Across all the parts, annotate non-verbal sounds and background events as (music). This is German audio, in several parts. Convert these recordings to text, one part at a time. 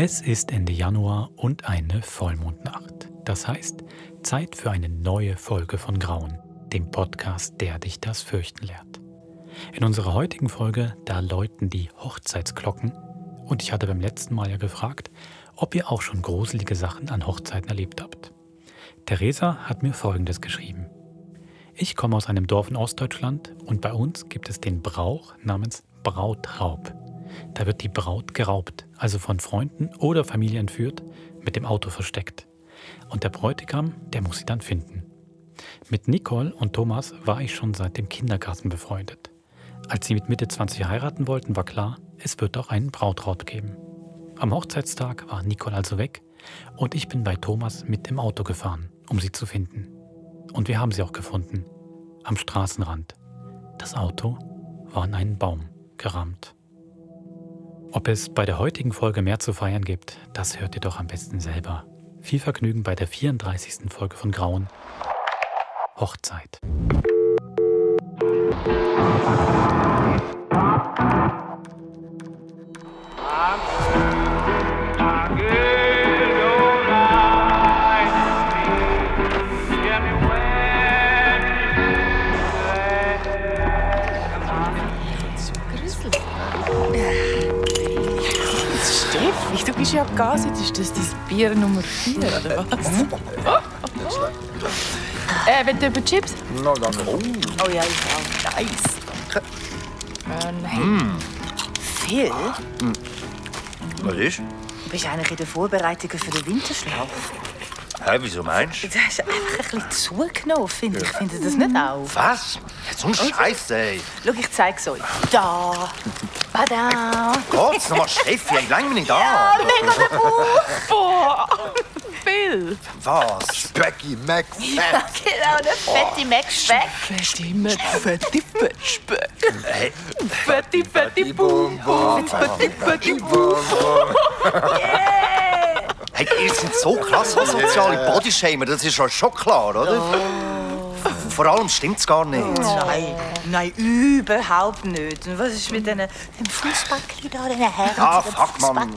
Es ist Ende Januar und eine Vollmondnacht. Das heißt, Zeit für eine neue Folge von Grauen, dem Podcast, der dich das Fürchten lehrt. In unserer heutigen Folge, da läuten die Hochzeitsglocken und ich hatte beim letzten Mal ja gefragt, ob ihr auch schon gruselige Sachen an Hochzeiten erlebt habt. Theresa hat mir Folgendes geschrieben. Ich komme aus einem Dorf in Ostdeutschland und bei uns gibt es den Brauch namens Brautraub. Da wird die Braut geraubt, also von Freunden oder Familie entführt, mit dem Auto versteckt. Und der Bräutigam, der muss sie dann finden. Mit Nicole und Thomas war ich schon seit dem Kindergarten befreundet. Als sie mit Mitte 20 heiraten wollten, war klar, es wird auch einen Brautraub geben. Am Hochzeitstag war Nicole also weg und ich bin bei Thomas mit dem Auto gefahren, um sie zu finden. Und wir haben sie auch gefunden, am Straßenrand. Das Auto war in einen Baum gerammt. Ob es bei der heutigen Folge mehr zu feiern gibt, das hört ihr doch am besten selber. Viel Vergnügen bei der 34. Folge von Grauen. Hochzeit. Steffi, du bist ja Gasit. Ist das dein Bier Nummer 4 oder was? äh, wenn du über Chips? No, danke. Oh, Oh ja, ich auch. nice. Äh, nein. Phil, Was ist? du bist eigentlich in den Vorbereitungen für den Winterschlaf. Hä, wieso meinst du? Du hast einfach ein bisschen zugenommen, finde ich. Findet das nicht auch? Was? So ein Scheiß, ey. Schau, ich zeig's euch. Da. Bada. Geht's nochmal, Steffi, ey, lang mich nicht an. Mega der Bauch. Boah! Phil! Was? Becky, Mac, Ja, genau, der fette Mac-Speck. Fette mit fette Fettspeck. Hey, Fette, fette Bum. Fette, fette Bum. (laughs) hey, ihr seid so krass soziale Bodyshamer, das ist euch schon klar, oder? Vor allem stimmt's gar nicht. Nein, nein, überhaupt nicht. Und was ist mit diesen dem Fußbäckchen da, diesen Herren? Ah, fuck, Mann.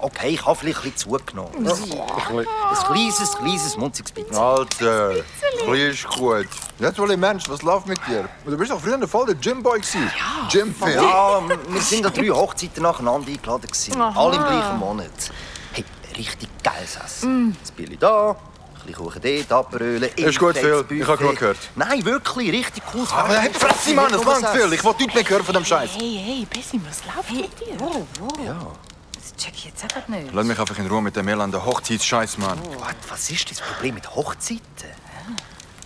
Okay, ich habe vielleicht ein bisschen zugenommen. Ein kleines, kleines, munziges bisschen. Alter, klein ist gut. Jetzt will ich Mensch, was läuft mit dir? Du bist doch früher voll der Gymboy gewesen. Gym-Phil. Ja, wir sind an drei Hochzeiten nacheinander eingeladen. Gewesen. Alle im gleichen Monat. Hey, richtig geiles Essen. Das Billy da, ein bisschen Kuchen dort, Aperölen. Ist gut, Phil. Ich habe genug gehört. Nein, wirklich, richtig cool. Aber hey, Fresse, Mann, das langt Phil. Ich will nichts mehr hören von dem Scheiß. Hey, hey, Bessie, was läuft mit dir? Wo, wo? Das check ich jetzt einfach nicht. Lass mich einfach in Ruhe mit dem elenden Hochzeitsscheiß, Mann. Was, was ist das Problem mit Hochzeiten?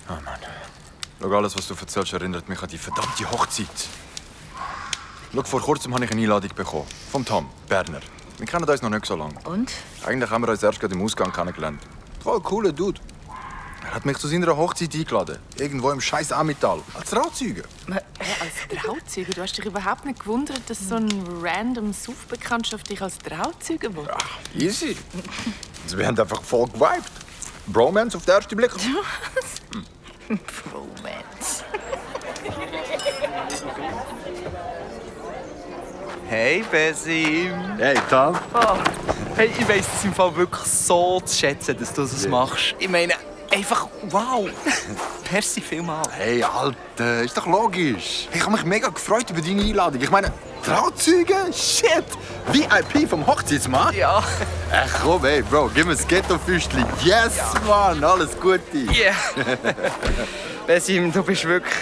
Oh Mann. Schau, alles, was du erzählst, erinnert mich an die verdammte Hochzeit. Schau, vor kurzem habe ich eine Einladung bekommen. Vom Tom, Berner. Wir kennen uns noch nicht so lange. Und? Eigentlich haben wir uns erst gerade im Ausgang kennengelernt. Voll cooler Dude. Er hat mich zu seiner Hochzeit eingeladen. Irgendwo im scheiß Ammittal. Als Trauzeuge. Als Trauzeuge? Du hast dich überhaupt nicht gewundert, dass so eine random Suffbekanntschaft dich als Trauzeuge will? Easy. Also, wir haben einfach voll gewiped. Bromance auf den ersten Blick. (laughs) Romance. Hey Besim! Hey, Tom. Hey, ich weiss es im Fall wirklich so zu schätzen, dass du das machst. Ich meine, einfach wow! Merci vielmals. Hey, Alter, ist doch logisch. Ich habe mich mega gefreut über deine Einladung. Ich meine, Trauzeuge? Shit! VIP vom Hochzeitsmann? Ja, Ach komm, hey, Bro, gib mir das Ghetto-Füßchen. Yes, Mann, alles Gute. yeah! (laughs) Besim, du bist wirklich.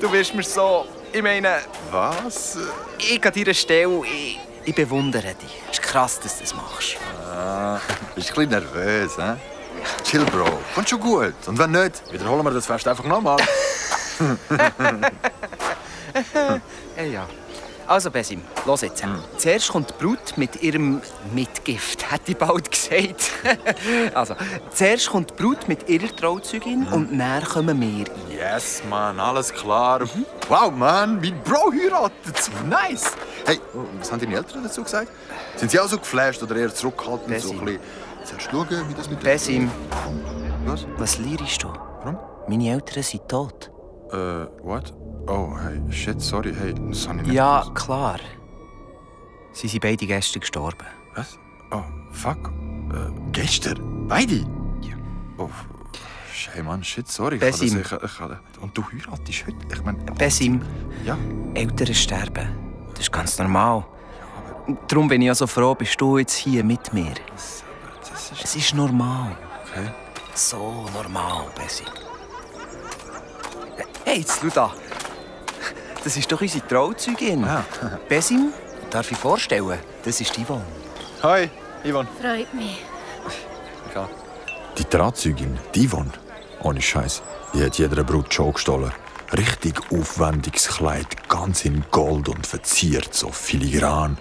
Du bist mir so. Ich meine, Was? ich an deiner Stelle. Ich, ich bewundere dich. Es ist krass, dass du das machst. Bist du ein bisschen nervös, hä? Chill, Bro. Kommt schon gut. Und wenn nicht, wiederholen wir das Fest einfach nochmal. (laughs) Ja. Also, Besim, los jetzt. Zuerst kommt die Brut mit ihrem Mitgift, hätte ich bald gesagt. (laughs) also, zuerst kommt die Brut mit ihrer Trauzeugin und dann kommen wir rein. Yes, Mann, alles klar. Wow, Mann, mein Bro heiratet. Nice. Hey, was haben deine Eltern dazu gesagt? Sind sie auch so geflasht oder eher zurückhaltend? So ein Besim. bisschen, zuerst schauen, wie das mit Besim, Was? was lierst du? Warum? Meine Eltern sind tot. Äh, what? Oh, hey, shit, sorry, hey, das habe ich nicht Ja, gewusst. klar. Sie sind beide gestern gestorben. Was? Oh, fuck. Äh, gestern? Beide? Ja. Oh, hey Mann, shit, sorry. Ich kann Besim. das- ich, ich, ich, und du heiratest heute? Ich meine... Besim, Ja. Eltern sterben. Das ist ganz normal. Darum bin ich ja so froh, bist du jetzt hier mit mir. Das ist... Es ist normal. Okay. So normal, Besim. Hey, jetzt schau da. Das ist doch unsere Trauzeugin. Ah. Besim, darf ich vorstellen, das ist Yvonne. Hi, Ivan. Freut mich. Die Drahtzeugin, die Yvonne. Ohne Scheiß. Die hat jeder Brut schon gestohlen. Richtig aufwendiges Kleid, ganz in Gold und verziert, so filigran.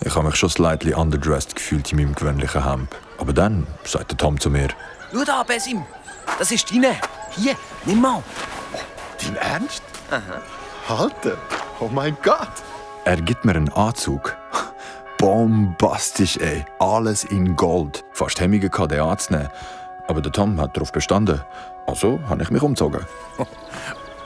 Ich habe mich schon slightly underdressed gefühlt in meinem gewöhnlichen Hemd. Aber dann sagt der Tom zu mir, Schau da, Besim. Das ist deine. Hier, nimm mal. Dein Ernst? Halte! Oh mein Gott! Er gibt mir einen Anzug. Bombastisch, ey. Alles in Gold. Fast Hemmungen gehabt, den anzunehmen. Aber der Tom hat darauf bestanden. Also habe ich mich umgezogen. (laughs)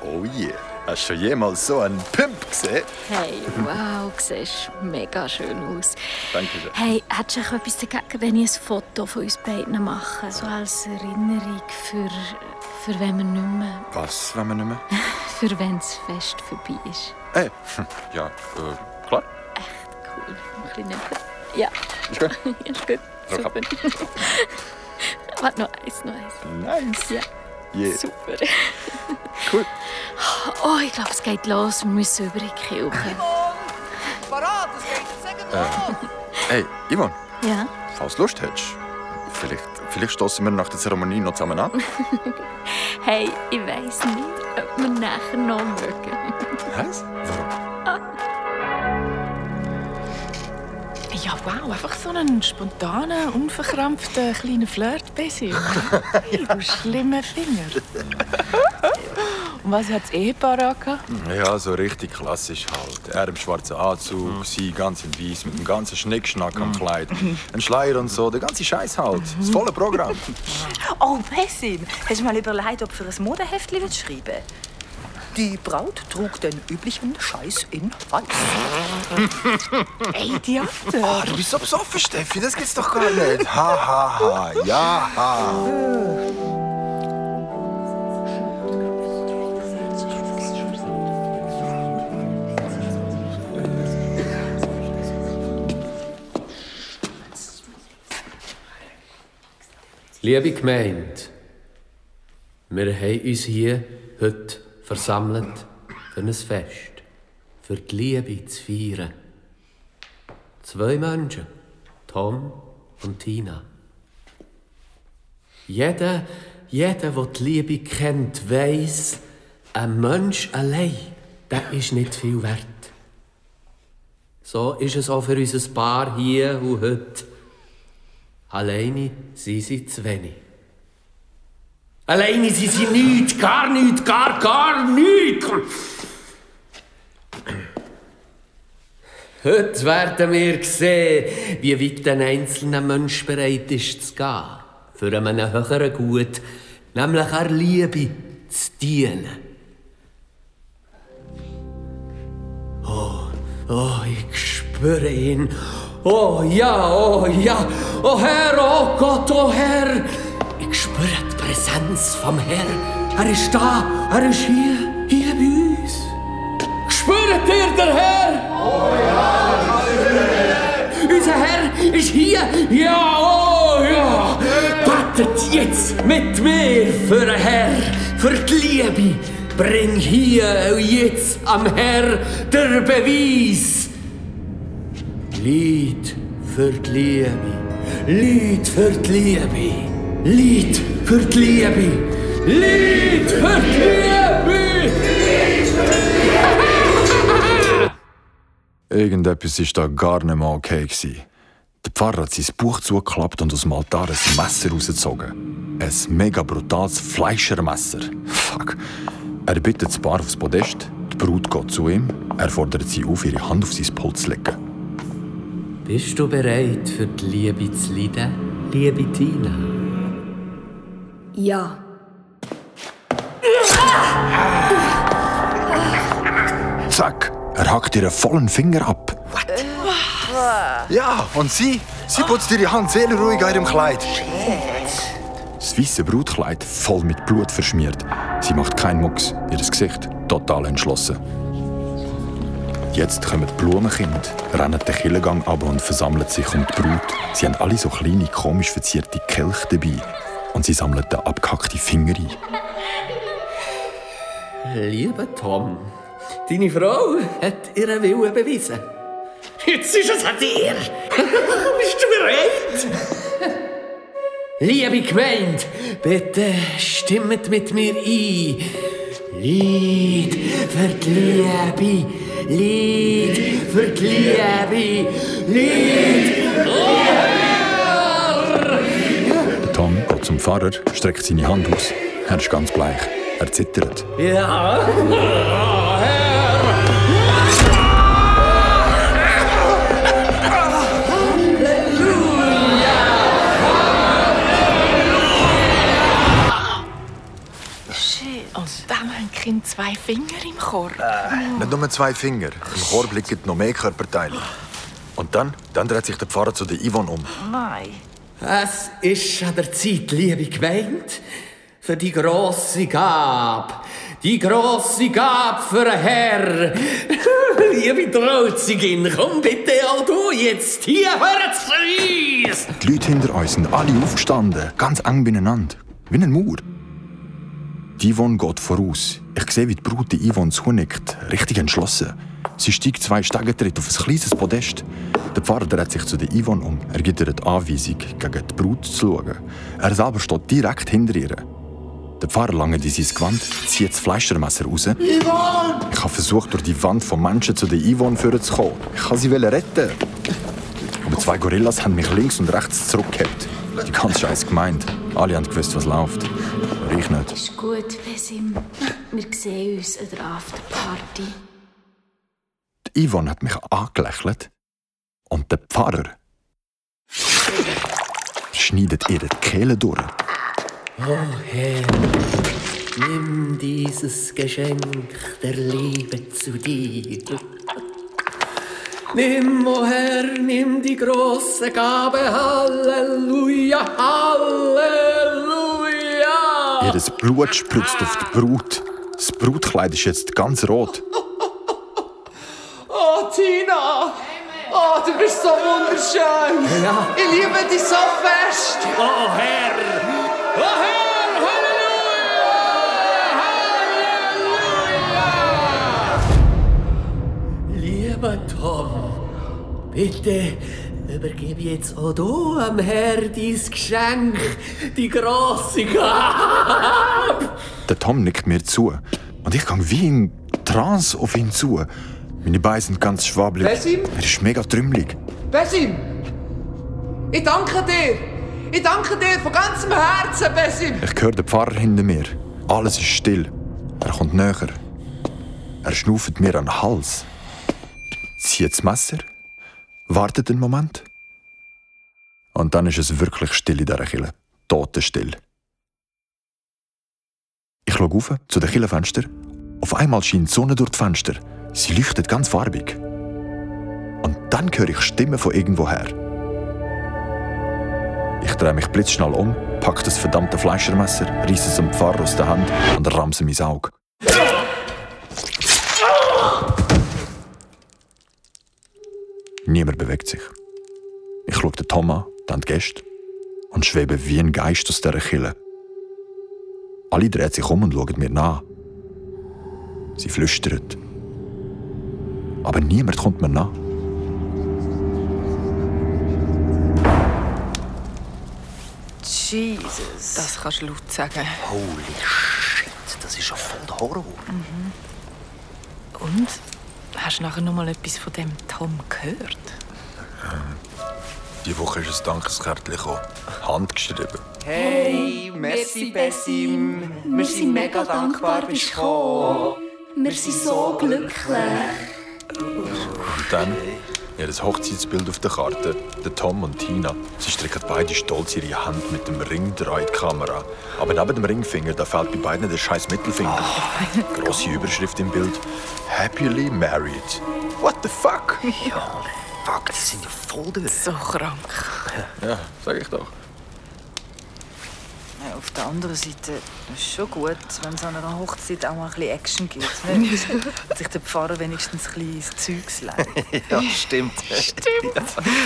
Oh yeah. Hast du schon jemals so einen Pimp gesehen? Hey, wow, du siehst mega schön aus. Danke schön. Hey, hättest du etwas dagegen, wenn ich ein Foto von uns beiden mache? So als Erinnerung für, für wenn wir nicht mehr... Was, wenn wir nicht mehr? (laughs) Für wenn das Fest vorbei ist. Ey, (laughs) ja, äh, klar. Cool. Ein bisschen näher. Ja. Ist gut. ist gut. Super. Warte, noch eins, noch eins. Nice. Ja, Yeah. super. (laughs) Cool. Oh, ich glaube, es geht los. Wir müssen über die Kirche. Parat, das geht sagen Hey, Ivan, Ja? falls du Lust hättest, vielleicht, vielleicht stoßen wir nach der Zeremonie noch zusammen an. (laughs) Hey, ich weiss nicht, ob wir nachher noch mögen. Was? Warum? Ja, wow, einfach so einen spontanen, unverkrampften kleinen Flirt Basil. Hey, du schlimmer Finger. (laughs) Und was hat das Ehepaar angehabt? Ja, so richtig klassisch halt. Er im schwarzen Anzug, sie ganz in weiß, mit dem ganzen Schnickschnack am Kleid. Ein Schleier und so, der ganze Scheiß halt. Das volle Programm. (laughs) Oh, Bessim, hast du mal überlegt, ob du für ein Modeheftchen willst schreiben Die Braut trug den üblichen Scheiß in Weiß. (laughs) Ey, Theater. Ah, du bist so besoffen, Steffi, das gibt's doch gar nicht. Ha, ha, ha, ja, ha. Liebe Gemeinde, wir haben uns hier heute versammelt für ein Fest, für die Liebe zu feiern. Zwei Menschen, Tom und Tina. Jeder, jeder, der die Liebe kennt, weiß, ein Mensch allein, der ist nicht viel wert. So ist es auch für unser Paar hier und heute. Alleine sind sie zu wenig. Alleine sind sie nichts, gar nichts, gar, gar nichts. Heute werden wir sehen, wie weit ein einzelner Mensch bereit ist zu gehen, für einen höheren Gut, nämlich der Liebe zu dienen. Oh, oh, ich spüre ihn. Oh ja, oh ja. Oh Herr, oh Gott, oh Herr. Präsenz vom Herrn. Er ist da, er ist hier, hier bei uns. Spürt ihr den Herr? Oh ja, Unser Herr ist hier. Ja, oh ja. Betet jetzt mit mir für den Herr, für die Liebe. Bring hier und jetzt am Herr der Beweis. Lied für die Liebe. Lied für die Liebe. Lied für die Liebe. Lied für die Liebe. Irgendetwas war da gar nicht mehr okay. Gewesen. Der Pfarrer hat sein Buch zugeklappt und aus dem Altar ein Messer rausgezogen. Ein mega brutales Fleischermesser. Fuck. Er bittet das Paar aufs Podest, die Brut geht zu ihm, er fordert sie auf, ihre Hand auf sein Pult zu legen. Bist du bereit für die Liebe zu leiden, liebe Tina? Ja. Zack, er hackt ihr vollen Finger ab. Ja, und sie? Sie putzt ihre Hand seelenruhig an ihrem Kleid. Das weiße Brutkleid voll mit Blut verschmiert. Sie macht keinen Mucks. Ihr Gesicht total entschlossen. Jetzt kommen die Blumenkinder, rennen den Killengang ab und versammeln sich um die Brut. Sie haben alle so kleine, komisch verzierte Kelche dabei. Und sie sammeln den abgehackten Finger ein. Lieber Tom, deine Frau hat ihren Willen bewiesen. Jetzt ist es an dir. (laughs) Bist du bereit? Liebe Gemeinde, bitte stimmt mit mir ein. Lied für die Liebe, Lied für die Liebe, Lied. Zum Pfarrer, streckt seine Hand aus. Er ist ganz bleich. Er zittert. Ja, Shit. Und dann haben die Kinder zwei Finger im Korb. Nicht nur zwei Finger. Im Korb liegen noch mehr Körperteile. Und dann, dann dreht sich der Pfarrer zu der Yvonne um. Nein. Es ist an der Zeit, liebe Gemeinde, für die grosse Gab. Die grosse Gab für den Herr. (laughs) liebe Trauzigin, komm bitte auch du jetzt hierher zu uns. Die Leute hinter uns sind alle aufgestanden, ganz eng beieinander. Wie ein Mauer. Die Yvonne geht voraus. Ich sehe, wie die Brut die Yvonne zunickt, richtig entschlossen. Sie steigt zwei Stegentritte auf ein kleines Podest. Der Pfarrer dreht sich zu der Yvonne um. Er gibt ihr die Anweisung, gegen die Brut zu schauen. Er selber steht direkt hinter ihr. Der Pfarrer langt in sein Gewand, zieht das Fleischermesser raus. Yvonne! Ich habe versucht, durch die Wand von Menschen zu der Yvonne vorzukommen. Ich wollte sie retten. Aber zwei Gorillas haben mich links und rechts zurückgehalten. Die ganze Scheiß gemeint. Alle haben gewusst, was läuft. Aber ich nicht. Ist gut, Besim. Wir sehen uns an der Afterparty. Yvonne hat mich angelächelt. Und der Pfarrer schneidet ihr die Kehle durch. Oh Herr, nimm dieses Geschenk der Liebe zu dir. Nimm, o oh Herr, nimm die große Gabe. Halleluja, Halleluja. Ihr Blut spritzt auf die Brut. Das Brutkleid ist jetzt ganz rot. Oh, Tina! Oh, du bist so wunderschön! Ja. Ich liebe dich so fest! Oh Herr, oh Herr, Halleluja, Halleluja. Lieber Tom, bitte übergebe jetzt auch du am Herr dein Geschenk, die große Gabe. Der Tom nickt mir zu. Und ich gehe wie in Trance auf ihn zu. Meine Beine sind ganz schwabelig. Besim? Er ist mega trümmelig. Besim! Ich danke dir! Ich danke dir von ganzem Herzen, Besim! Ich höre den Pfarrer hinter mir. Alles ist still. Er kommt näher. Er schnauft mir an den Hals. Zieht das Messer. Wartet einen Moment. Und dann ist es wirklich still in dieser Kille. Totenstill. Ich schaue auf zu den Killenfenster. Auf einmal scheint die Sonne durch die Fenster. Sie leuchtet ganz farbig. Und dann höre ich Stimmen von irgendwoher. Ich drehe mich blitzschnell um, packe das verdammte Fleischermesser, reiße es dem Pfarrer aus der Hand und ramse mein Auge. Niemand bewegt sich. Ich schaue den Tom an, dann die Gäste und schwebe wie ein Geist aus dieser Kille. Alle drehen sich um und schauen mir nach. Sie flüstern. Aber niemand kommt mir nach. Jesus. Das kannst du laut sagen. Holy shit, das ist schon voll der Horror. Und? Hast du nachher noch mal etwas von dem Tom gehört? Die Woche ist ein Dankeskärtchen gekommen. Handgeschrieben. Hey, merci Bessim. Wir sind mega dankbar, bist du gekommen. Wir sind so glücklich. Und dann ihr Hochzeitsbild auf der Karte. Der Tom und Tina. Sie strecken beide stolz ihre Hand mit dem Ring in die Kamera. Aber neben dem Ringfinger, da fällt bei beiden der scheiß Mittelfinger. Grosse Überschrift im Bild. Happily married. What the fuck? Fuck, die sind ja voll durch. So krank. Ja, sag ich doch. Ja, Auf der anderen Seite ist es schon gut, wenn es an einer Hochzeit auch mal ein bisschen Action gibt. (laughs) Ne? Dass sich der Pfarrer wenigstens ein bisschen ins Zeugs legt. (laughs) Ja, stimmt. Stimmt. Ja.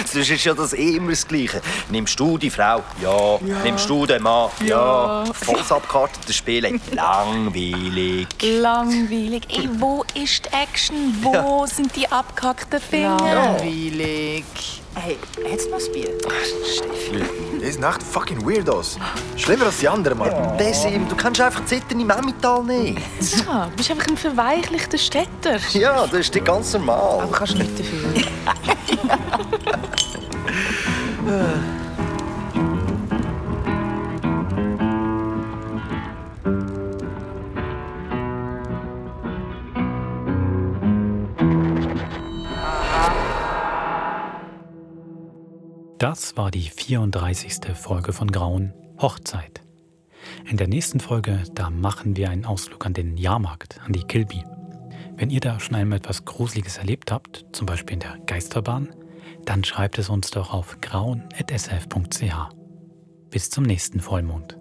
Sonst ist ja das eh immer das Gleiche. Nimmst du die Frau? Ja. Nimmst du den Mann? Ja. Volles abgekartetes Spielen. Langweilig. Langweilig. Ey, wo ist die Action? Wo sind die abgehackten Finger? Langweilig. Hey, hat's noch ein Bier? Ihr seid echt fucking Weirdos. Schlimmer als die anderen, Mann. Besim, du kannst einfach die Sitten im Emmental nicht. Ja, du bist einfach ein verweichlichter Städter. Ja, das ist dir ganz normal. Aber kannst nicht dafür. (laughs) (laughs) Das war die 34. Folge von Grauen Hochzeit. In der nächsten Folge, da machen wir einen Ausflug an den Jahrmarkt, an die Kilby. Wenn ihr da schon einmal etwas Gruseliges erlebt habt, zum Beispiel in der Geisterbahn, dann schreibt es uns doch auf grauen.sf.ch. Bis zum nächsten Vollmond.